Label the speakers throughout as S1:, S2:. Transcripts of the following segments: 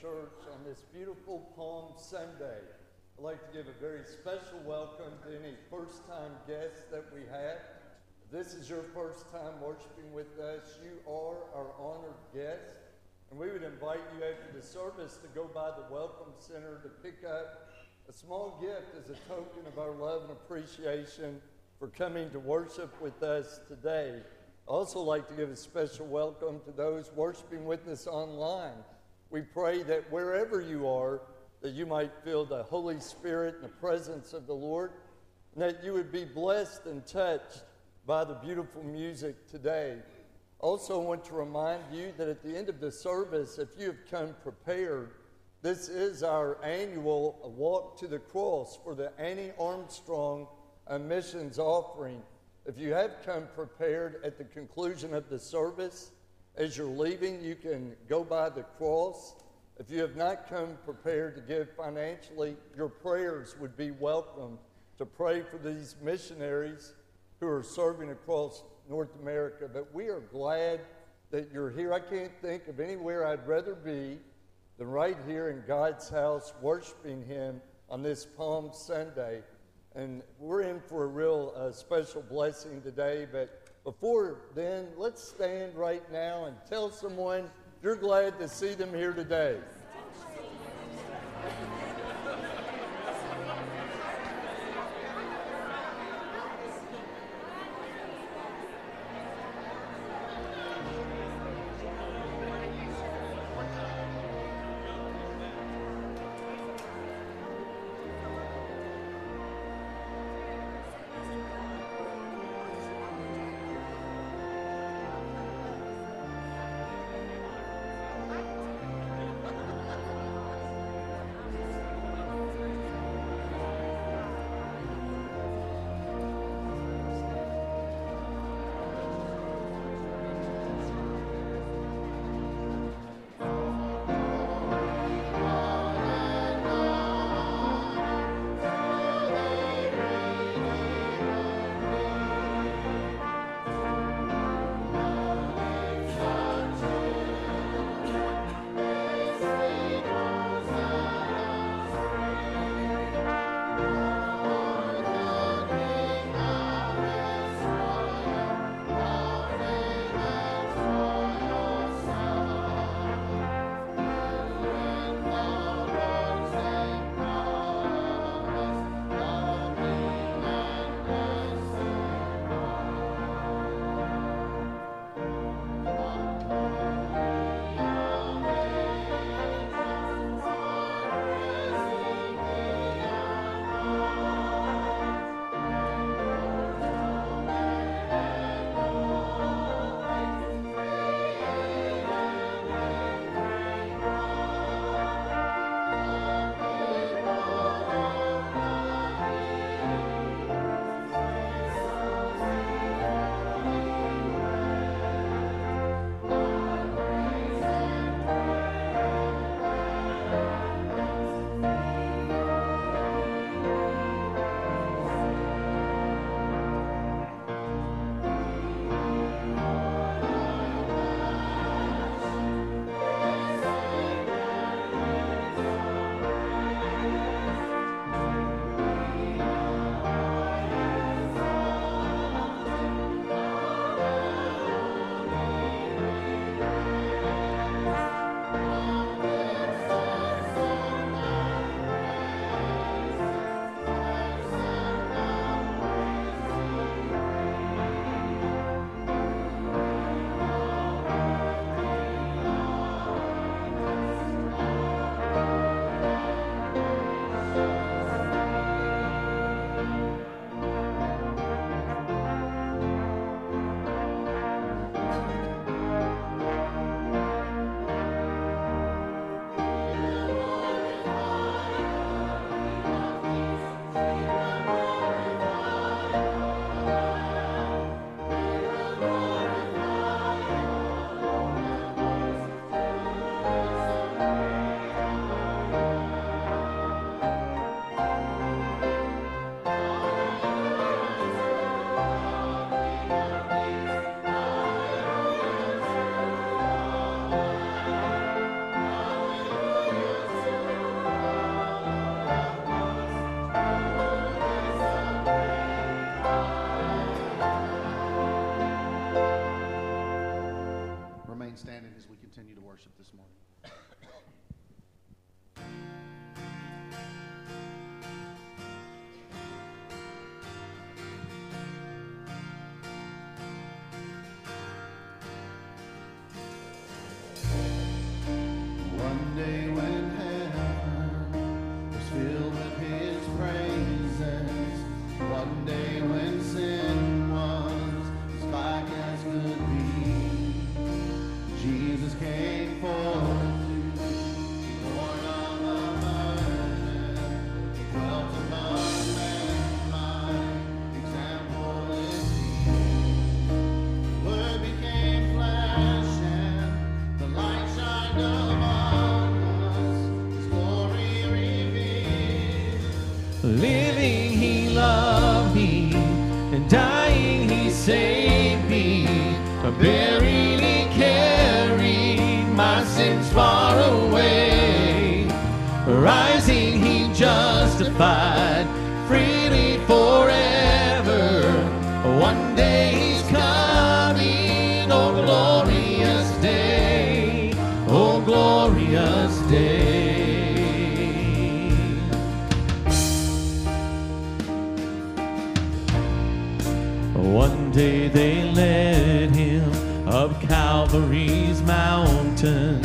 S1: Church on this beautiful Palm Sunday. I'd like to give a very special welcome to any first time guests that we have. If this is your first time worshiping with us, you are our honored guest. And we would invite you after the service to go by the Welcome Center to pick up a small gift as a token of our love and appreciation for coming to worship with us today. Also like to give a special welcome to those worshiping with us online. We pray that wherever you are, that you might feel the Holy Spirit and the presence of the Lord, and that you would be blessed and touched by the beautiful music today. Also, I want to remind you that at the end of the service, if you have come prepared, this is our annual walk to the cross for the Annie Armstrong missions offering. If you have come prepared at the conclusion of the service, as you're leaving, you can go by the cross. If you have not come prepared to give financially, your prayers would be welcome to pray for these missionaries who are serving across North America. But we are glad that you're here. I can't think of anywhere I'd rather be than right here in God's house, worshiping Him on this Palm Sunday. And we're in for a real uh, special blessing today. But before then, let's stand right now and tell someone you're glad to see them here today.
S2: Continue to worship this morning.
S3: glorious day. One day they led him up Calvary's mountain,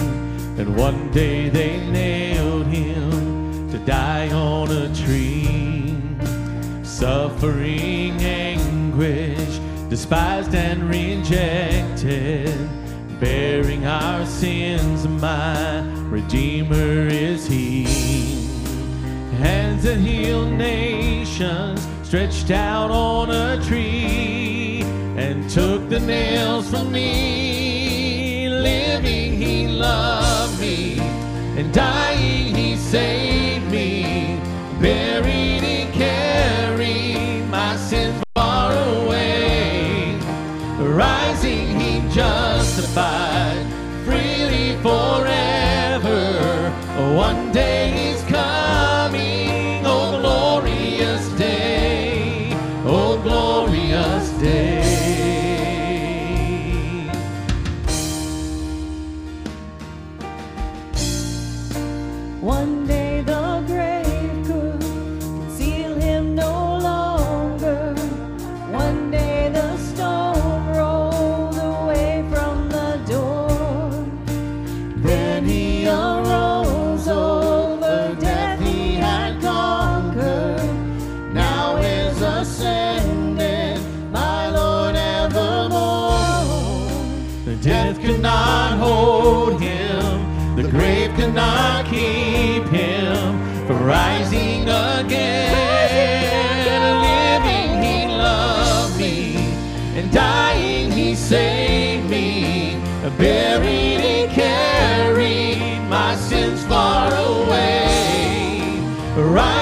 S3: and one day they nailed him to die on a tree. Suffering anguish, despised and rejected bearing our sins, my stretched out on a tree and took the nails from me. Living, he loved right.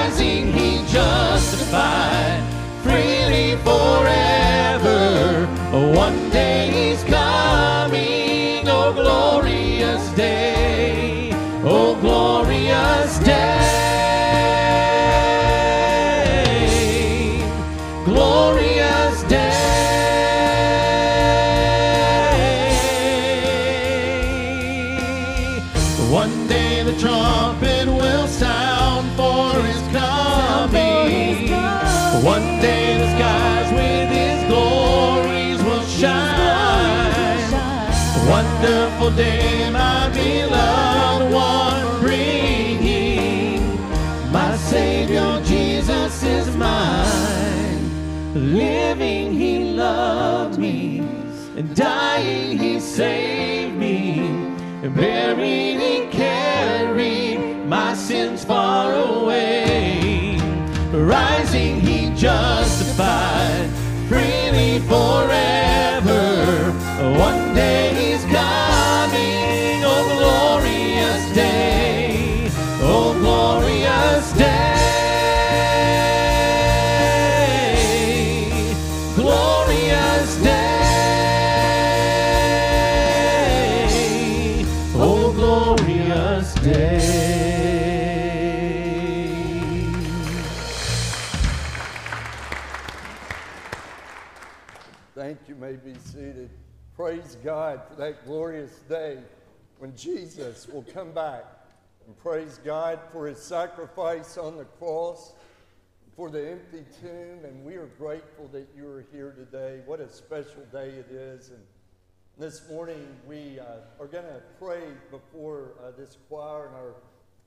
S3: Day, my beloved one, bringing my Savior Jesus is mine. Living, He loved me, and dying, He saved me, and buried, He carried my sins far away. Rising, He justified freely forever. One day
S1: that glorious day when Jesus will come back. And praise God for his sacrifice on the cross, for the empty tomb, and we are grateful that you are here today. What a special day it is. And this morning we uh, are going to pray before uh, this choir and our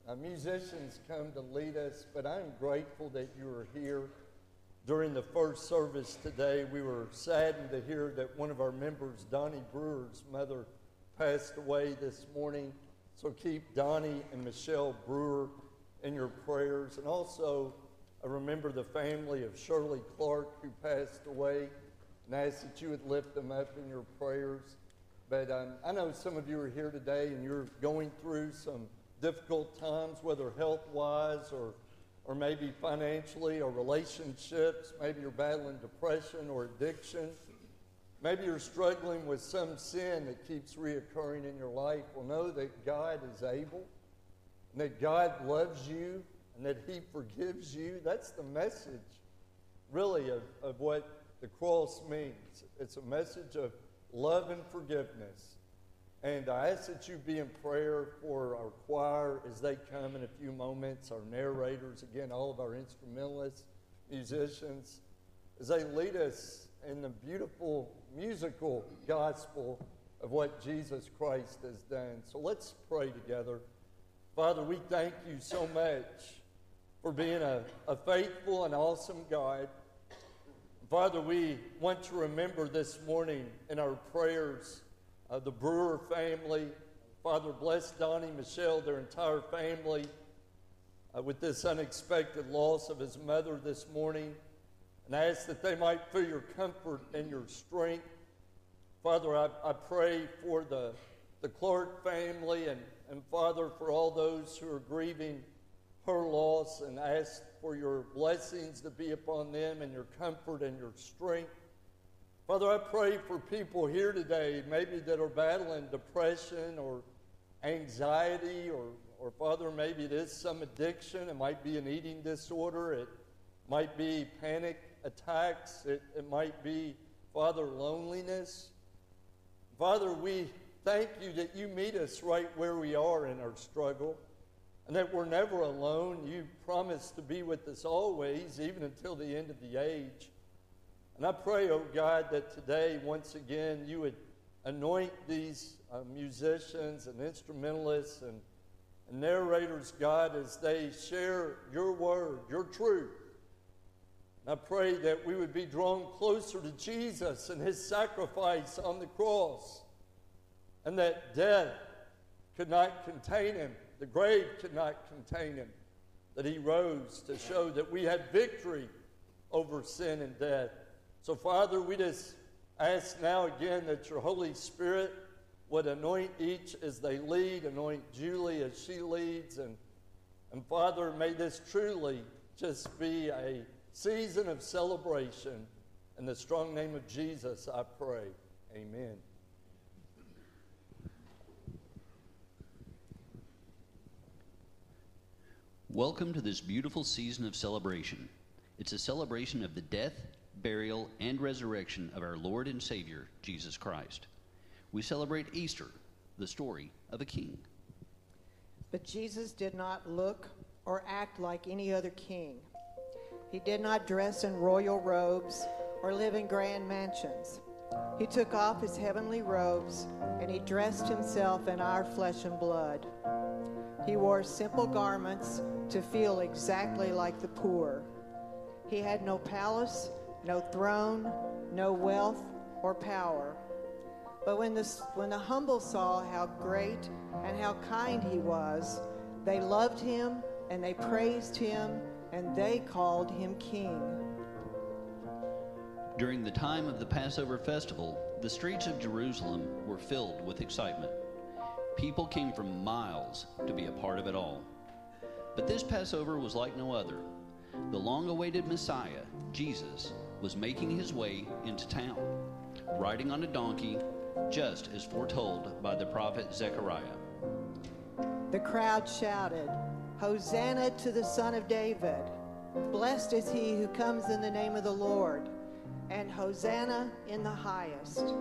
S1: uh, musicians come to lead us, but I'm grateful that you are here. During the first service today, we were saddened to hear that one of our members, Donnie Brewer's mother, passed away this morning. So keep Donnie and Michelle Brewer in your prayers. And also, I remember the family of Shirley Clark who passed away and ask that you would lift them up in your prayers. But um, I know some of you are here today and you're going through some difficult times, whether health wise or, or maybe financially or relationships. Maybe you're battling depression or addiction. Maybe you're struggling with some sin that keeps reoccurring in your life. Well, know that God is able and that God loves you and that He forgives you. That's the message, really, of, of what the cross means. It's a message of love and forgiveness. And I ask that you be in prayer for our choir as they come in a few moments, our narrators, again, all of our instrumentalists, musicians, as they lead us in the beautiful musical gospel of what Jesus Christ has done. So let's pray together. Father, we thank you so much for being a, a faithful and awesome God. Father, we want to remember this morning in our prayers uh, the Brewer family. Father, bless Donnie, Michelle, their entire family uh, with this unexpected loss of his mother this morning. And I ask that they might feel your comfort and your strength. Father, I, I pray for the, the Clark family and, and Father, for all those who are grieving her loss and ask for your blessings to be upon them and your comfort and your strength. Father, I pray for people here today, maybe that are battling depression or anxiety, or, or Father, maybe it is some addiction. It might be an eating disorder. It might be panic attacks. It, it might be, Father, loneliness. Father, we thank you that you meet us right where we are in our struggle and that we're never alone. You promise to be with us always, even until the end of the age. And I pray, oh God, that today, once again, you would anoint these uh, musicians and instrumentalists and, and narrators, God, as they share your word, your truth. And I pray that we would be drawn closer to Jesus and his sacrifice on the cross, and that death could not contain him, the grave could not contain him, that he rose to show that we had victory over sin and death. So, Father, we just ask now again that your Holy Spirit would anoint each as they lead, anoint Julie as she leads. And, and Father, may this truly just be a season of celebration. In the strong name of Jesus, I pray. Amen.
S4: Welcome to this beautiful season of celebration. It's a celebration of the death, burial, and resurrection of our Lord and Savior, Jesus Christ. We celebrate Easter, the story of a king.
S5: But Jesus did not look or act like any other king. He did not dress in royal robes or live in grand mansions. He took off his heavenly robes and he dressed himself in our flesh and blood. He wore simple garments to feel exactly like the poor. He had no palace no throne, no wealth or power. But when the, when the humble saw how great and how kind he was, they loved him and they praised him and they called him king.
S4: During the time of the Passover festival, the streets of Jerusalem were filled with excitement. People came from miles to be a part of it all. But this Passover was like no other. The long awaited Messiah, Jesus, was making his way into town, riding on a donkey, just as foretold by the prophet Zechariah.
S5: The crowd shouted, Hosanna to the Son of David! Blessed is he who comes in the name of the Lord, and Hosanna in the highest.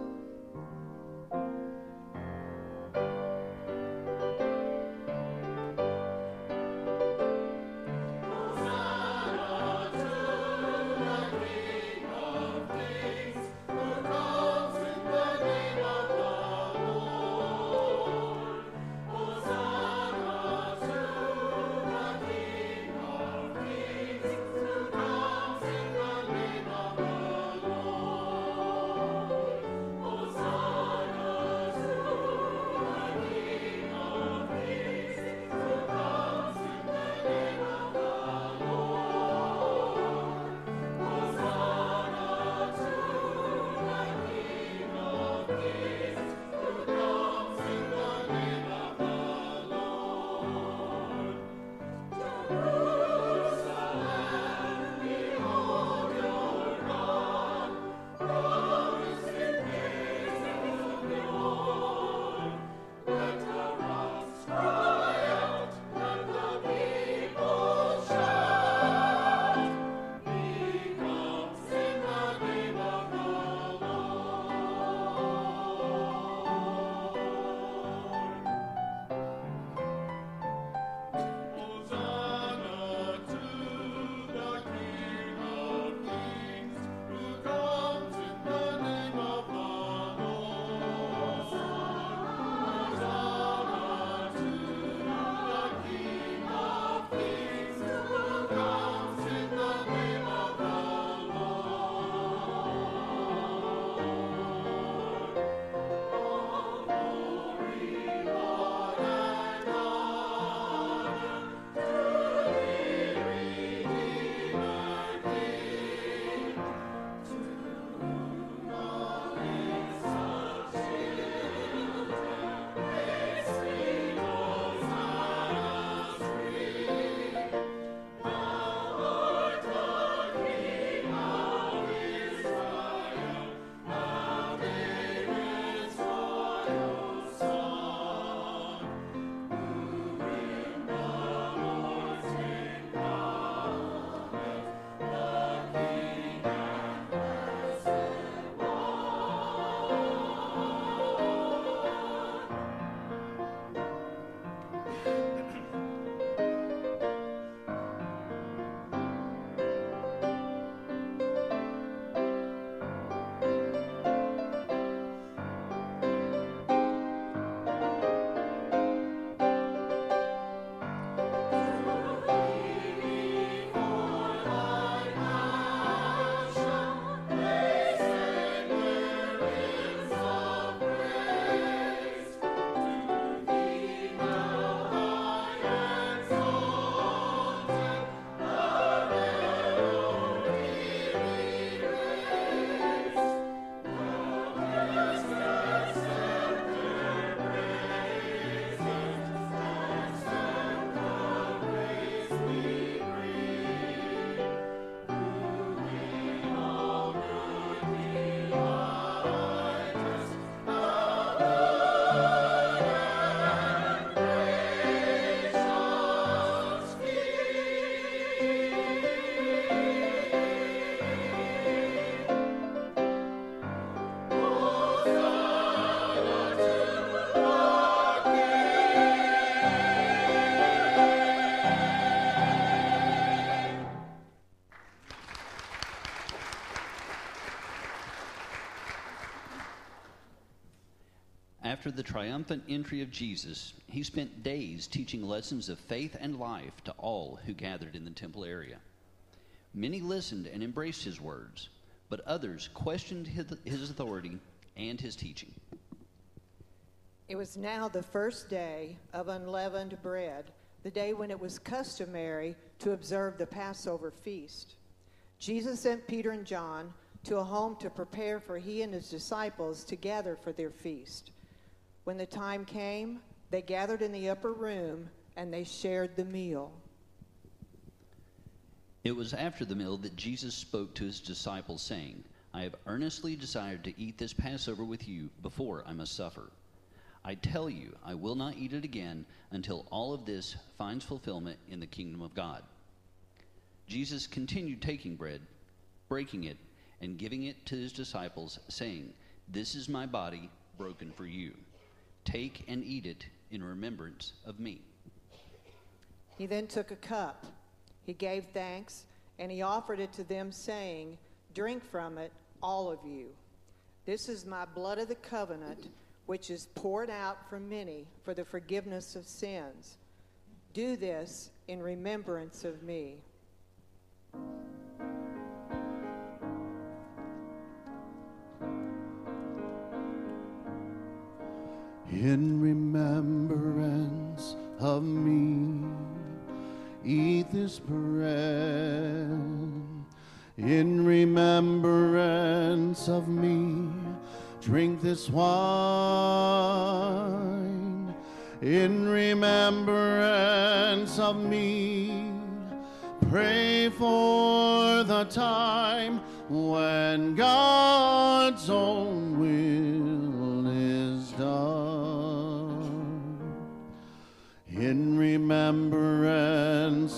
S4: After the triumphant entry of Jesus, he spent days teaching lessons of faith and life to all who gathered in the temple area. Many listened and embraced his words, but others questioned his, authority and his teaching.
S5: It was now the first day of unleavened bread, the day when it was customary to observe the Passover feast. Jesus sent Peter and John to a home to prepare for he and his disciples to gather for their feast. When the time came, they gathered in the upper room and they shared the meal.
S4: It was after the meal that Jesus spoke to his disciples, saying, I have earnestly desired to eat this Passover with you before I must suffer. I tell you, I will not eat it again until all of this finds fulfillment in the kingdom of God. Jesus continued taking bread, breaking it, and giving it to his disciples, saying, This is my body broken for you. Take and eat it in remembrance of me.
S5: He then took a cup. He gave thanks, and he offered it to them, saying, Drink from it, all of you. This is my blood of the covenant, which is poured out for many for the forgiveness of sins. Do this in remembrance of me.
S2: In remembrance of me, eat this bread. In remembrance of me, drink this wine. In remembrance of me, pray for the time when God's own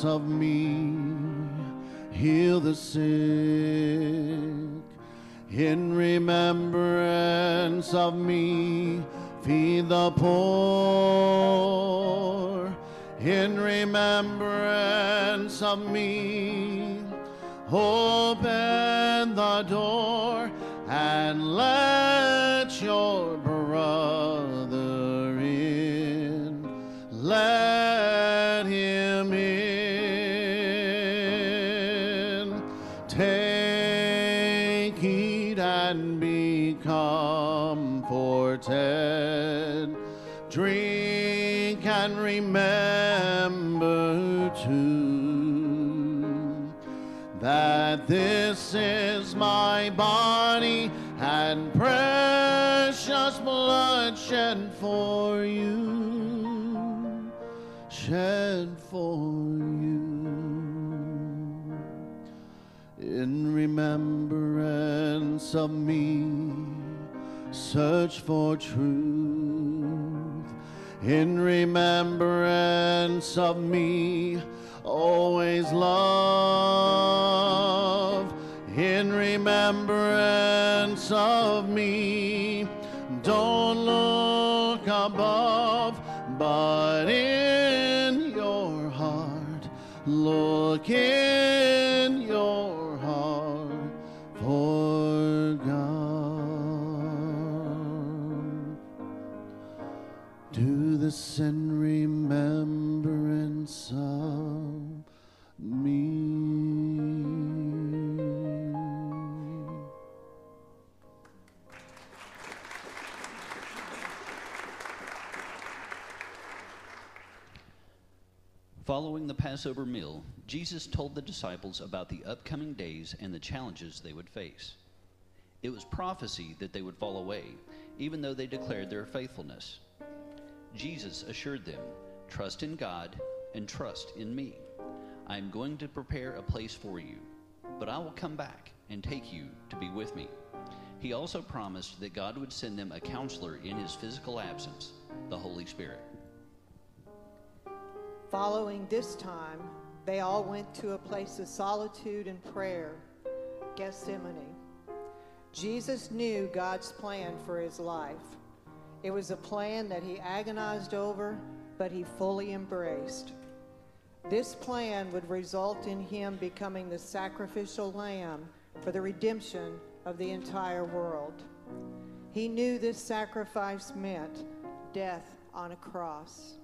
S2: of me, heal the sick. In remembrance of me, feed the poor. In remembrance of me, open the door and let this is my body and precious blood shed for you, shed for you. In remembrance of me, search for truth. In remembrance of me, always love. In remembrance of me, don't look above, but in your heart, look in your heart for God. Do this in remembrance
S4: Following the Passover meal, Jesus told the disciples about the upcoming days and the challenges they would face. It was prophecy that they would fall away, even though they declared their faithfulness. Jesus assured them, Trust in God and trust in me. I am going to prepare a place for you, but I will come back and take you to be with me. He also promised that God would send them a counselor in his physical absence, the Holy Spirit.
S5: Following this time, they all went to a place of solitude and prayer, Gethsemane. Jesus knew God's plan for his life. It was a plan that he agonized over, but he fully embraced. This plan would result in him becoming the sacrificial lamb for the redemption of the entire world. He knew this sacrifice meant
S6: death on a cross.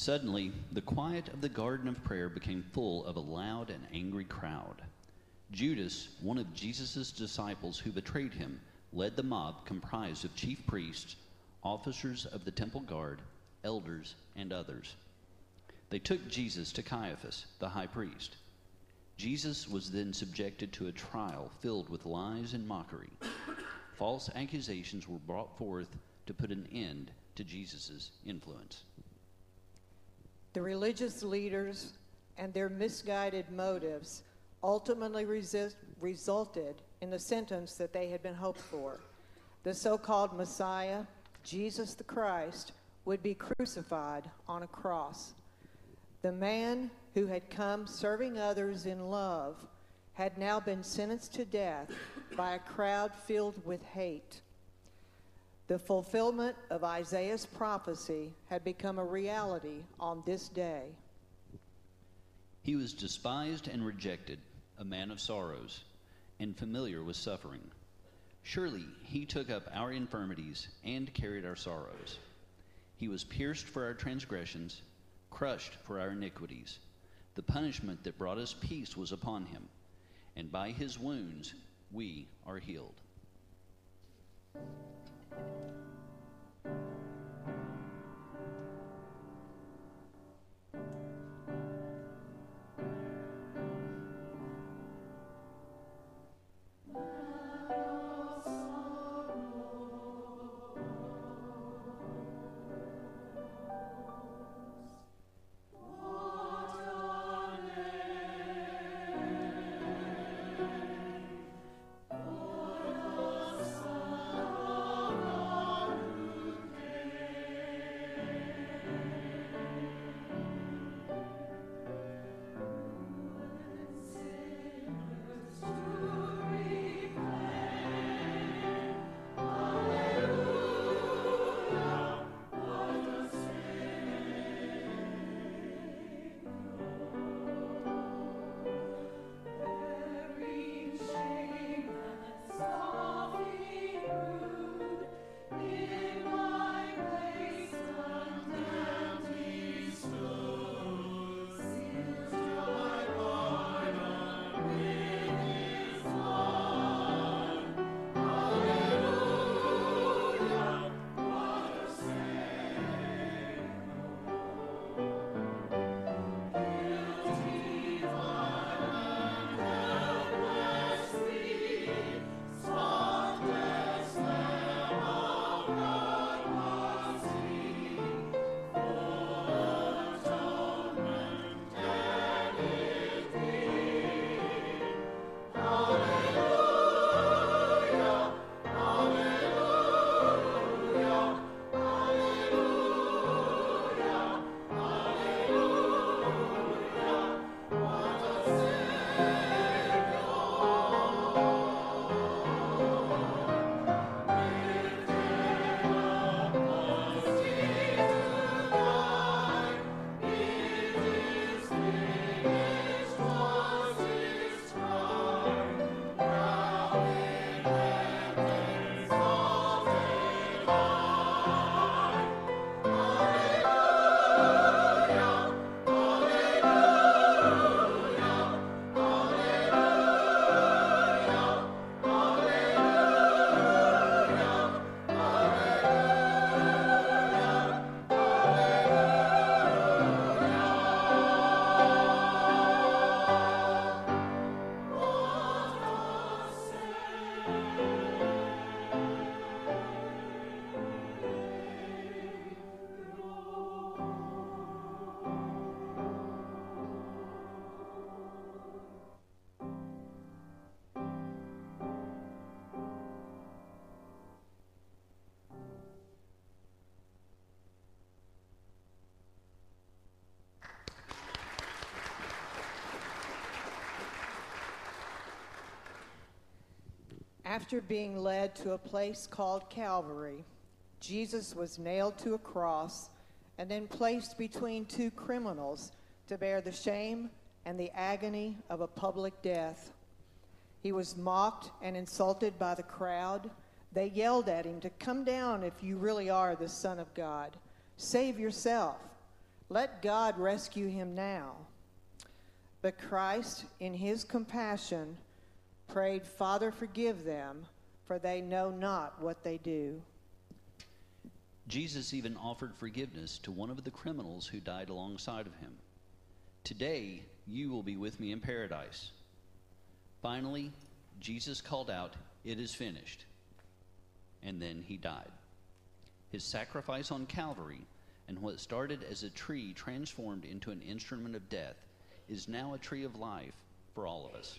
S4: Suddenly, the quiet of the garden of prayer became full of a loud and angry crowd. Judas, one of Jesus' disciples who betrayed him, led the mob comprised of chief priests, officers of the temple guard, elders, and others. They took Jesus to Caiaphas, the high priest. Jesus was then subjected to a trial filled with lies and mockery. False accusations were brought forth to put an end to Jesus' influence.
S6: The religious leaders and their misguided motives ultimately resist, resulted in the sentence that they had been hoped for. The so called Messiah
S5: Jesus the Christ, would be crucified on a cross. The man who had come serving others in love had now been sentenced to death by a crowd filled with hate. The fulfillment of Isaiah's prophecy had become a reality on this day.
S4: He was despised and rejected, a man of sorrows, and familiar with suffering. Surely he took up our infirmities and carried our sorrows. He was pierced for our transgressions, crushed for our iniquities. The punishment that brought us peace was upon him, and by his wounds we are healed. うん。
S5: After being led to a place called Calvary, Jesus was nailed to a cross and then placed between two criminals to bear the shame and the agony of a public death. He was mocked and insulted by the crowd. They yelled at him to come down if you really are the Son of God. Save yourself. Let God rescue him now. But Christ, in his compassion, prayed, Father, forgive them, for they know not what they do.
S4: Jesus even offered forgiveness to one of the criminals who died alongside of him. Today, you will be with me in paradise. Finally, Jesus called out, It is finished. And then he died. His sacrifice on Calvary and what started as a tree transformed into an instrument of death is now a tree of life for all of us.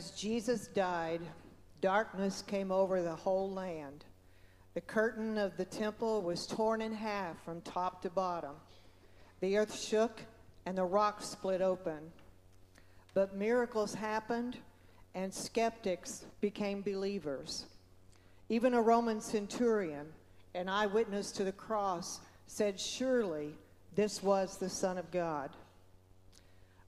S5: As Jesus died, darkness came over the whole land. The curtain of the temple was torn in half from top to bottom. The earth shook and the rocks split open. But miracles happened and skeptics became believers. Even a Roman centurion, an eyewitness to the cross, said, Surely this was the Son of God.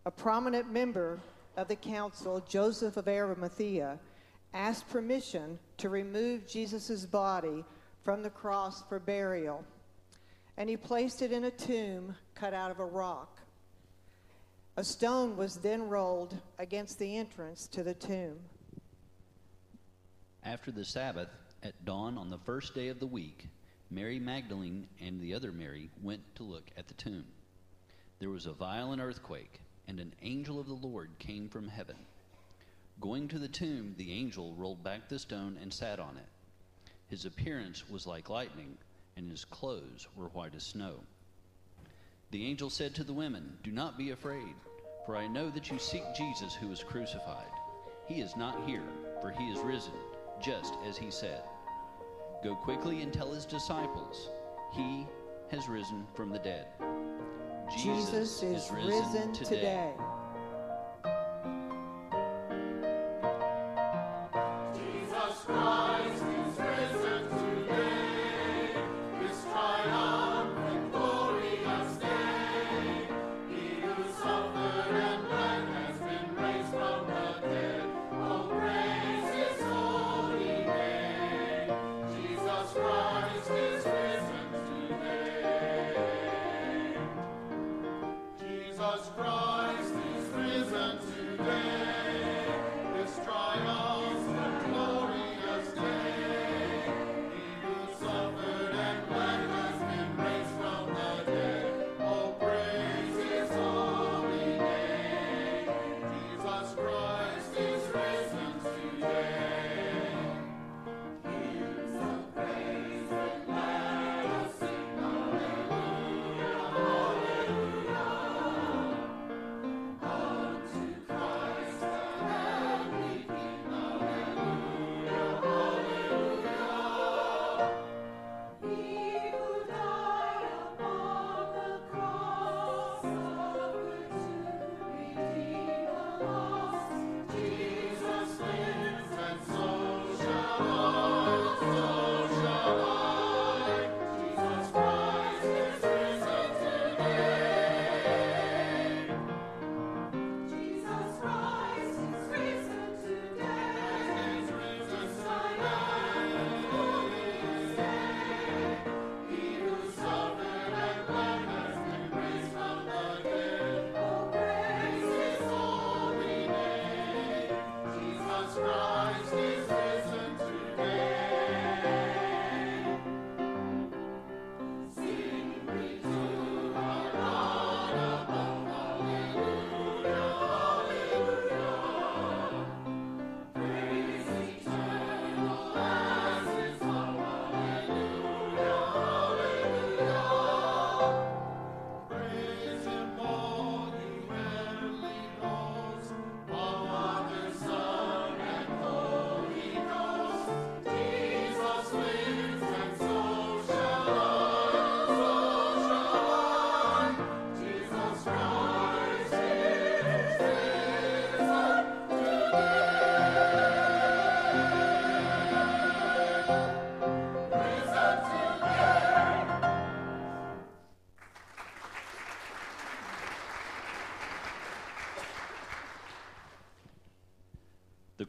S5: A prominent member of the council, Joseph of Arimathea, asked permission to remove Jesus' body from the cross for burial, and he placed it in a tomb cut out of a rock. A stone was then rolled against the entrance to the tomb.
S4: After the Sabbath, at dawn on the first day of the week, Mary Magdalene and the other Mary went to look at the tomb. There was a violent earthquake, and an angel of the Lord came from heaven. Going to the tomb, the angel rolled back the stone and sat on it. His appearance was like lightning, and his clothes were white as snow. The angel said to the women, Do not be afraid, for I know that you seek Jesus who was crucified. He is not here, for he is risen, just as he said. Go quickly and tell his disciples, He has risen from the dead.
S5: Jesus, is risen, today.
S6: Jesus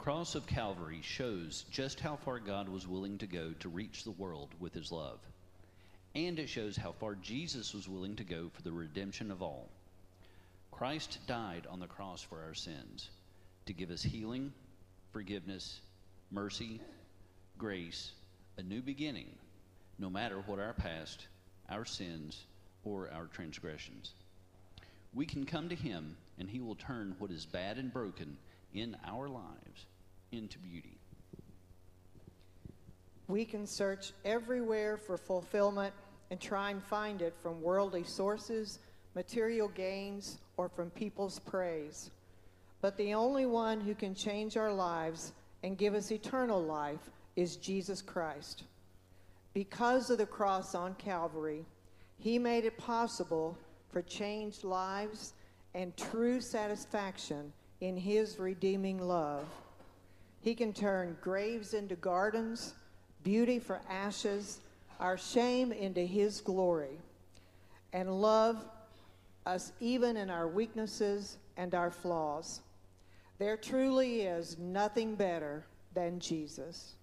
S6: cross
S4: of Calvary shows just how far God was willing to go to reach the world with his love. And it shows how far Jesus was willing to go for the redemption of all. Christ died on the cross for our sins to give us healing, forgiveness, mercy, grace, a new beginning, no matter what our past, our sins, or our transgressions. We can come to him and he will turn what is bad and broken in our lives into beauty.
S5: We can search everywhere for fulfillment and try and find it from worldly sources, material gains, or from people's praise. But the only one who can change our lives and give us eternal life is Jesus Christ. Because of the cross on Calvary, he made it possible for changed lives and true satisfaction in his redeeming love. He can turn graves into gardens, beauty for ashes, our shame into his glory, and love us even in our weaknesses and our flaws. There truly is nothing better than Jesus.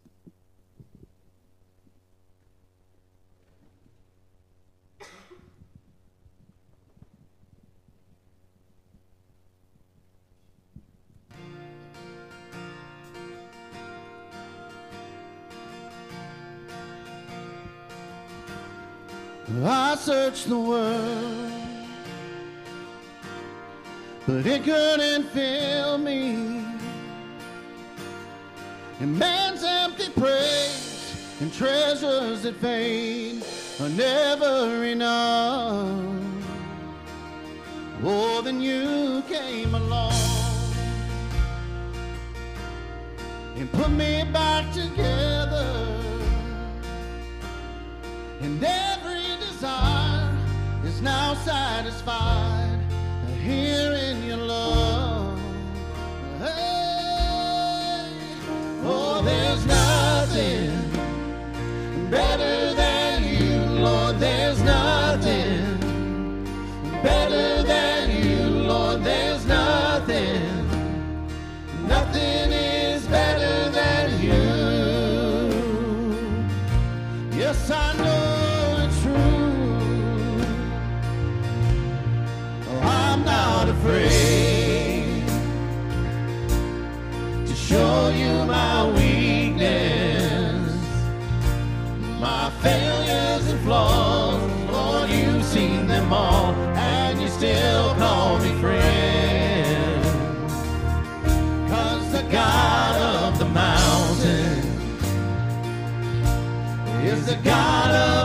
S3: I searched the world, but it couldn't fill me. And man's empty praise and treasures that fade are never enough. Oh, then you came along and put me back together. And every desire is now satisfied. Here God of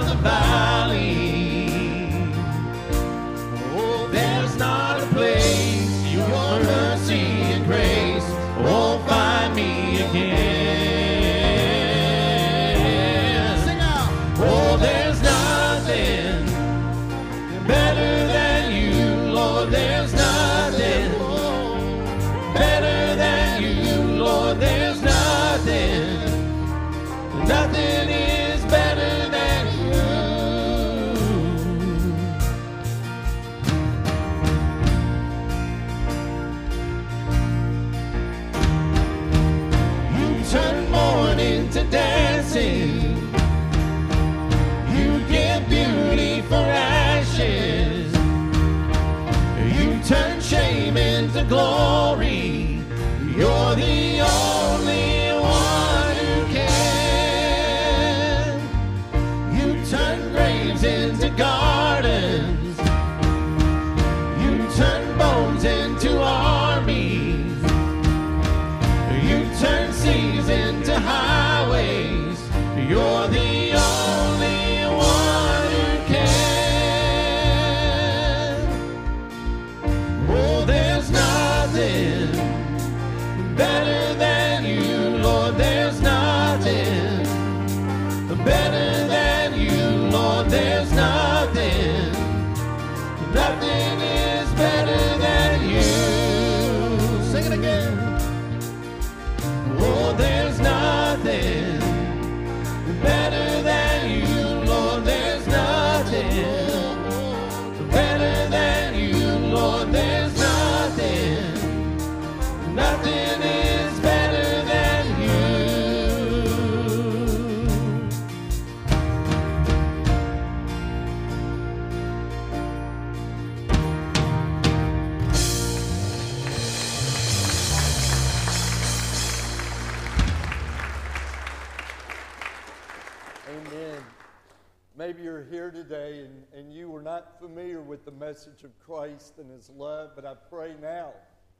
S1: familiar with the message of Christ and his love, but I pray now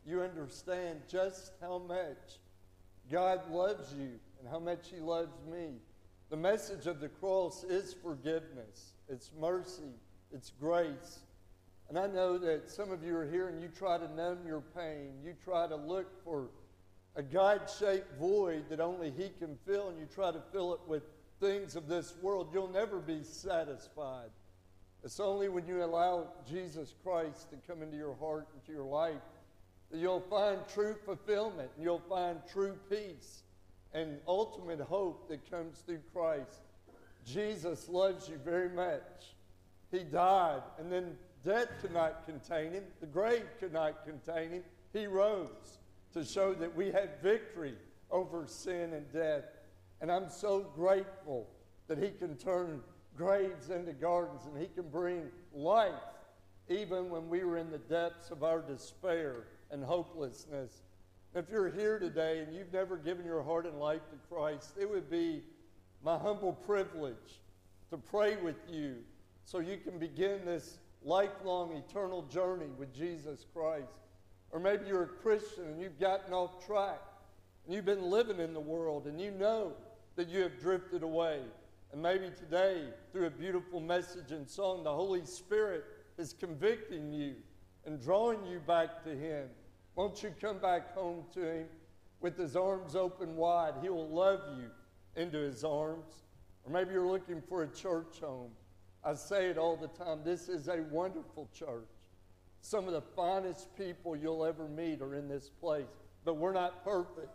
S1: you understand just how much God loves you and how much he loves me. The message of the cross is forgiveness, it's mercy, it's grace. And I know that some of you are here and you try to numb your pain. You try to look for a God shaped void that only He can fill, and you try to fill it with things of this world. You'll never be satisfied. It's only when you allow Jesus Christ to come into your heart, and into your life, that you'll find true fulfillment, and you'll find true peace and ultimate hope that comes through Christ. Jesus loves you very much. He died, and then death could not contain him, the grave could not contain him. He rose to show that we had victory over sin and death. And I'm so grateful that He can turn graves into gardens and He can bring life even when we were in the depths of our despair and hopelessness. If you're here today and you've never given your heart and life to Christ, it would be my humble privilege to pray with you so you can begin this lifelong eternal journey with Jesus Christ. Or maybe you're a Christian and you've gotten off track and you've been living in the world and you know that you have drifted away. And maybe today, through a beautiful message and song, the Holy Spirit is convicting you and drawing you back to Him. Won't you come back home to Him with His arms open wide? He will love you into His arms. Or maybe you're looking for a church home. I say it all the time this is a wonderful church. Some of the finest people you'll ever meet are in this place. But we're not perfect.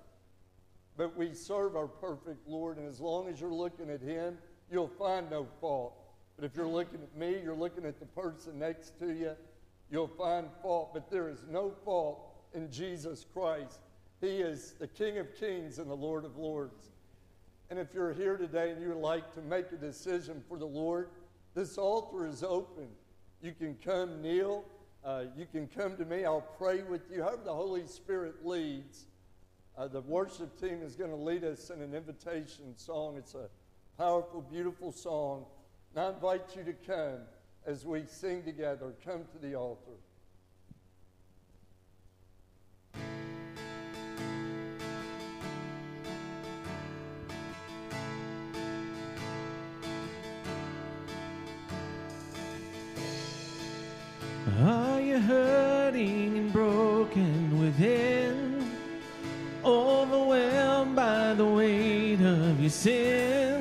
S1: But we serve our perfect Lord, and as long as you're looking at Him, you'll find no fault. But if you're looking at me, you're looking at the person next to you, you'll find fault. But there is no fault in Jesus Christ. He is the King of kings and the Lord of lords. And if you're here today and you would like to make a decision for the Lord, this altar is open. You can come kneel. Uh, you can come to me. I'll pray with you. However, the Holy Spirit leads. Uh, the worship team is going to lead us in an invitation song. It's a powerful, beautiful song. And I invite you to come as we sing together. Come to the altar.
S3: Are you hurting and broken within? Overwhelmed by the weight of your sin?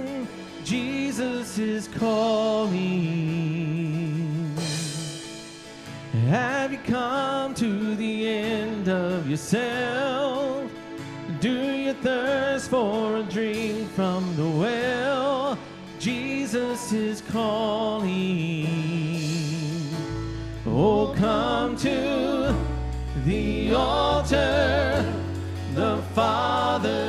S3: Jesus is calling. Have you come to the end of yourself? Do you thirst for a drink from the well? Jesus is calling. Oh, come to the altar. The Father's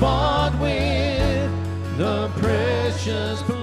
S3: bought with the precious blood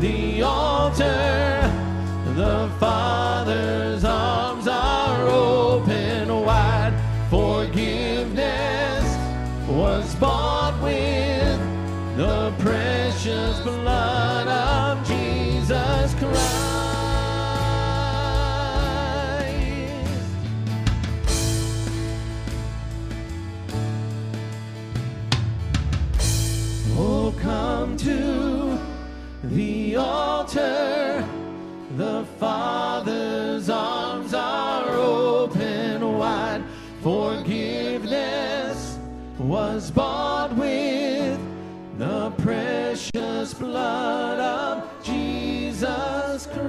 S3: the altar. The Father's Father's arms are open wide. Forgiveness was bought with the precious blood of Jesus Christ.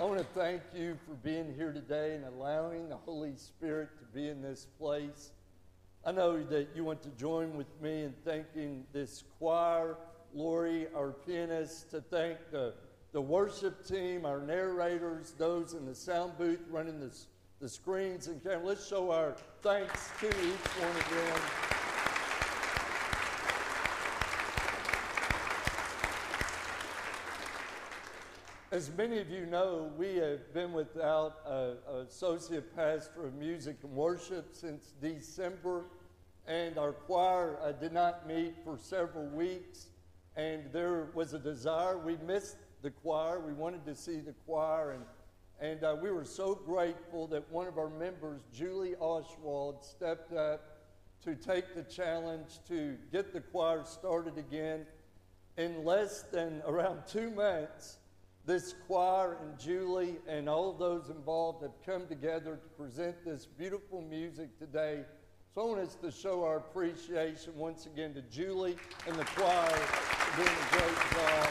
S1: I want to thank you for being here today and allowing the Holy Spirit to be in this place. I know that you want to join with me in thanking this choir, Lori, our pianist, to thank the, the worship team, our narrators, those in the sound booth running the, the screens and camera. Let's show our thanks to each one of them. As many of you know, we have been without an associate pastor of music and worship since December, and our choir uh, did not meet for several weeks. And there was a desire. We missed the choir. We wanted to see the choir, and and uh, we were so grateful that one of our members, Julie Oswald, stepped up to take the challenge to get the choir started again. In less than around two months, this choir and Julie and all those involved have come together to present this beautiful music today. So I want us to show our appreciation once again to Julie and the choir for doing a great job.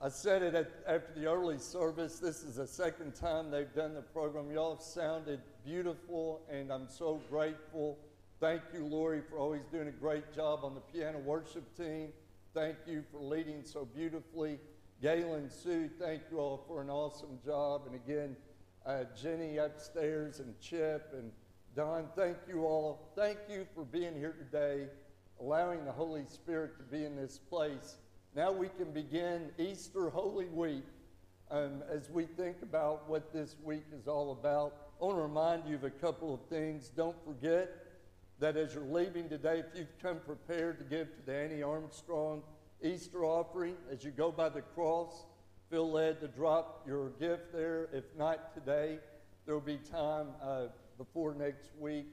S1: I said it at, after the early service. This is the second time they've done the program. Y'all sounded beautiful, and I'm so grateful. Thank you, Lori, for always doing a great job on the piano worship team. Thank you for leading so beautifully. Galen, Sue, thank you all for an awesome job. And again, uh, Jenny upstairs and Chip and Don, thank you all. Thank you for being here today, allowing the Holy Spirit to be in this place. Now we can begin Easter Holy Week um, as we think about what this week is all about. I want to remind you of a couple of things. Don't forget that as you're leaving today, if you've come prepared to give to the Annie Armstrong Easter offering, as you go by the cross, feel led to drop your gift there. If not today, there will be time uh, before next week.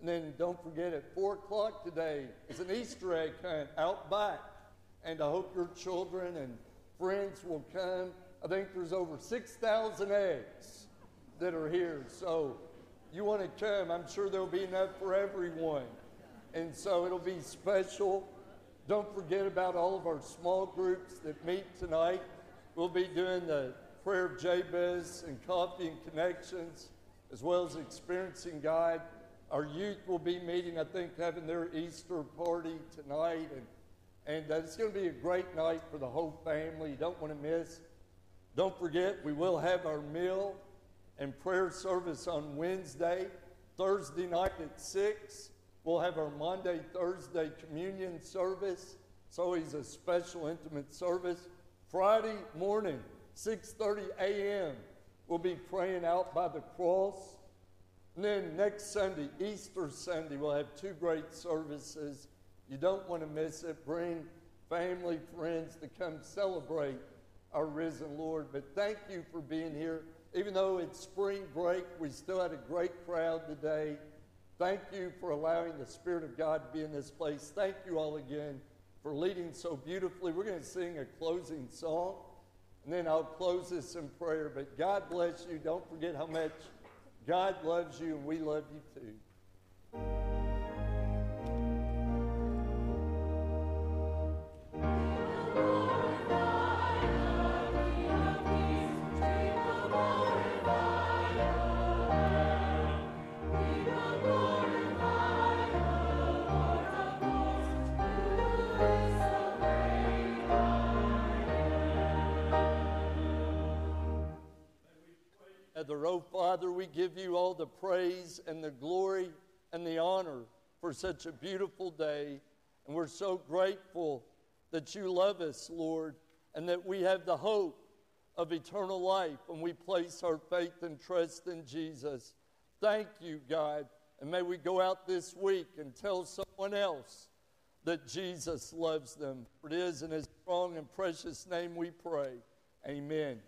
S1: And then don't forget at 4 o'clock today is an Easter egg hunt out back. And I hope your children and friends will come. I think there's over 6,000 eggs that are here. So you want to come, I'm sure there'll be enough for everyone. And so it'll be special. Don't forget about all of our small groups that meet tonight. We'll be doing the prayer of Jabez and coffee and connections, as well as experiencing God. Our youth will be meeting, I think, having their Easter party tonight. And, and uh, it's going to be a great night for the whole family. You don't want to miss. Don't forget, we will have our meal and prayer service on Wednesday. Thursday night at 6, we'll have our Maundy, Thursday communion service. It's always a special, intimate service. Friday morning, 6.30 a.m., we'll be praying out by the cross. And then next Sunday, Easter Sunday, we'll have two great services. You don't want to miss it. Bring family, friends to come celebrate our risen Lord. But thank you for being here. Even though it's spring break, we still had a great crowd today. Thank you for allowing the Spirit of God to be in this place. Thank you all again for leading so beautifully. We're going to sing a closing song, and then I'll close this in prayer. But God bless you. Don't forget how much God loves you, and we love you too. Oh Father, we give you all the praise and the glory and the honor for such a beautiful day. And we're so grateful that you love us, Lord, and that we have the hope of eternal life when we place our faith and trust in Jesus. Thank you, God. And may we go out this week and tell someone else that Jesus loves them. For it is in his strong and precious name we pray. Amen.